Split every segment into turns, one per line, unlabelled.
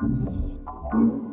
Thank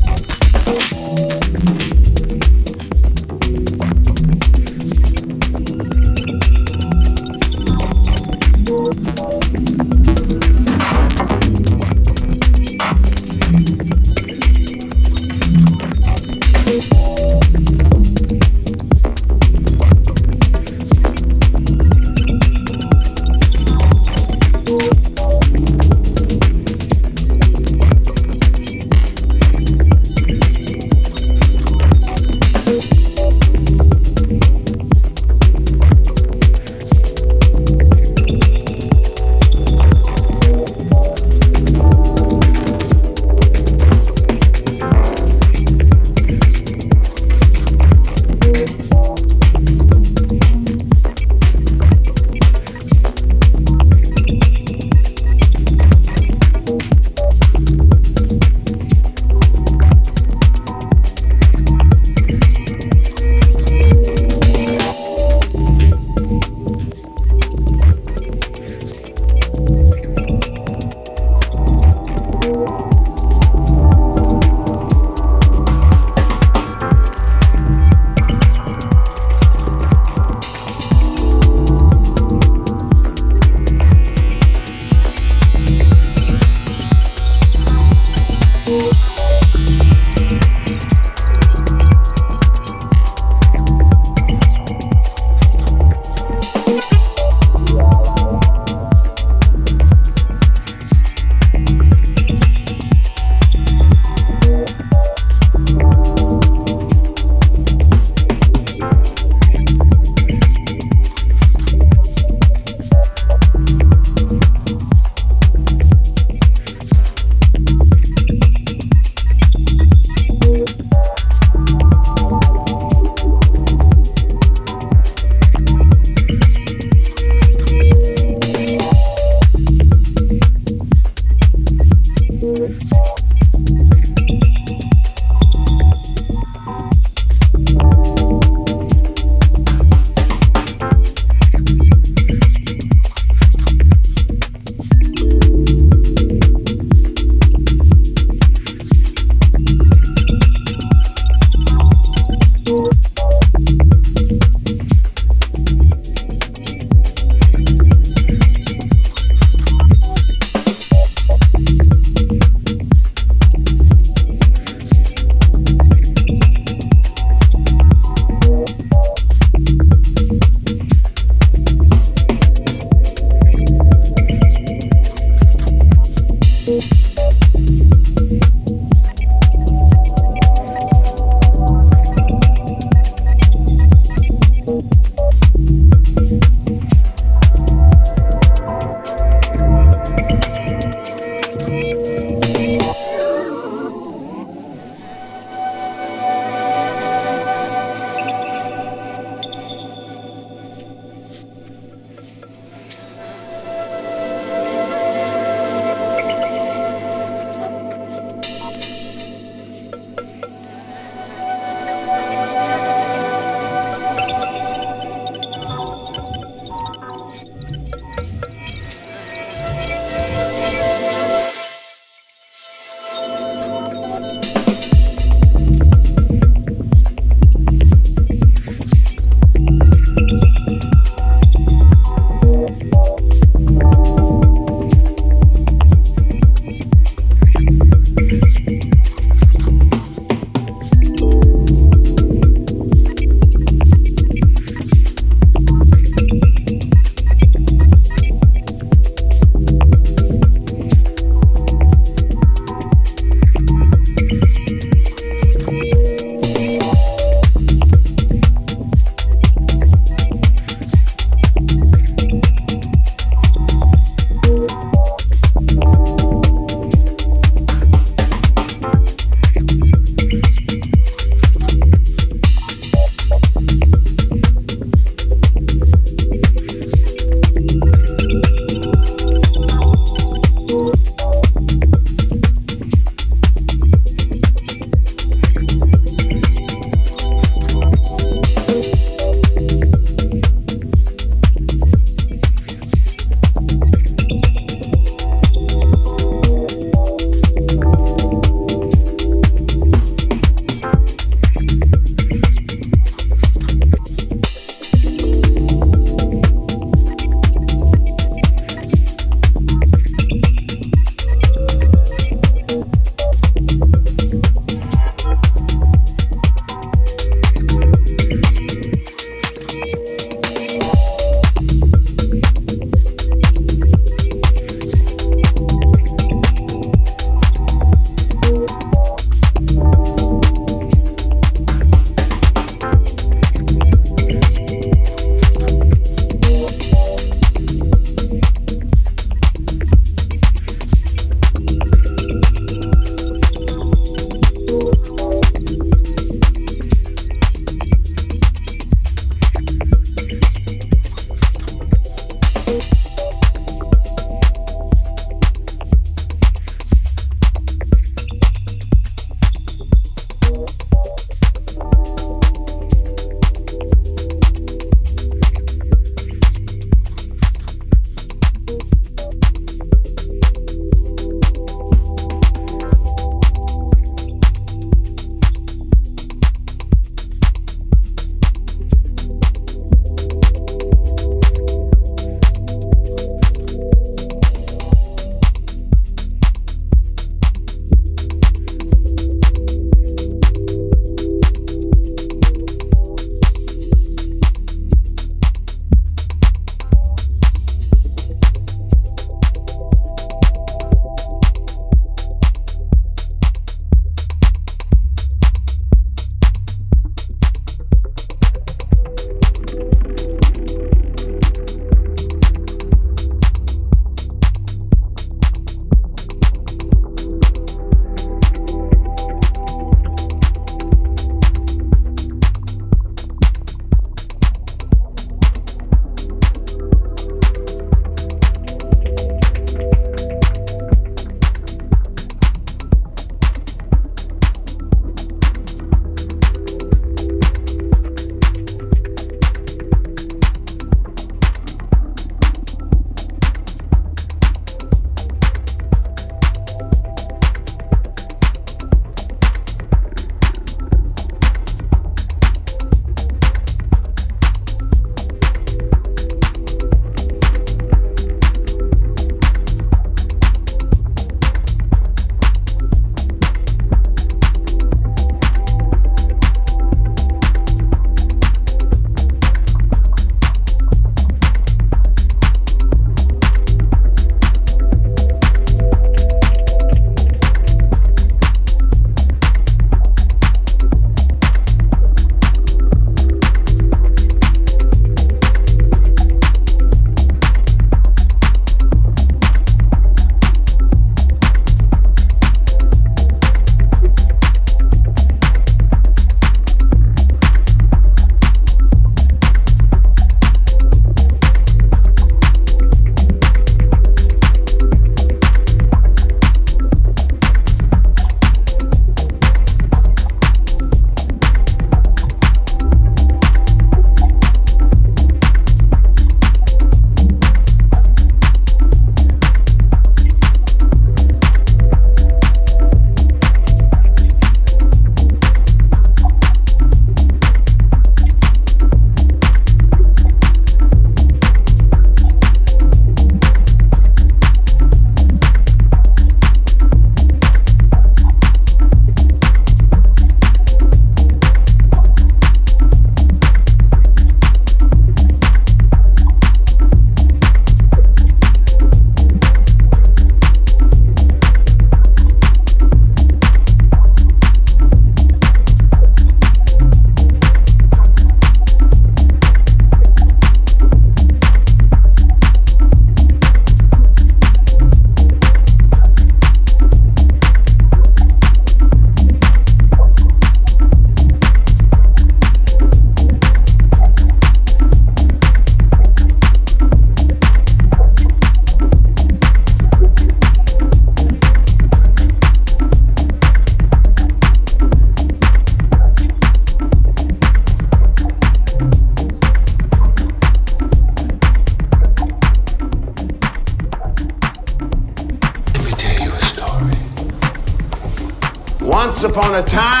upon a time,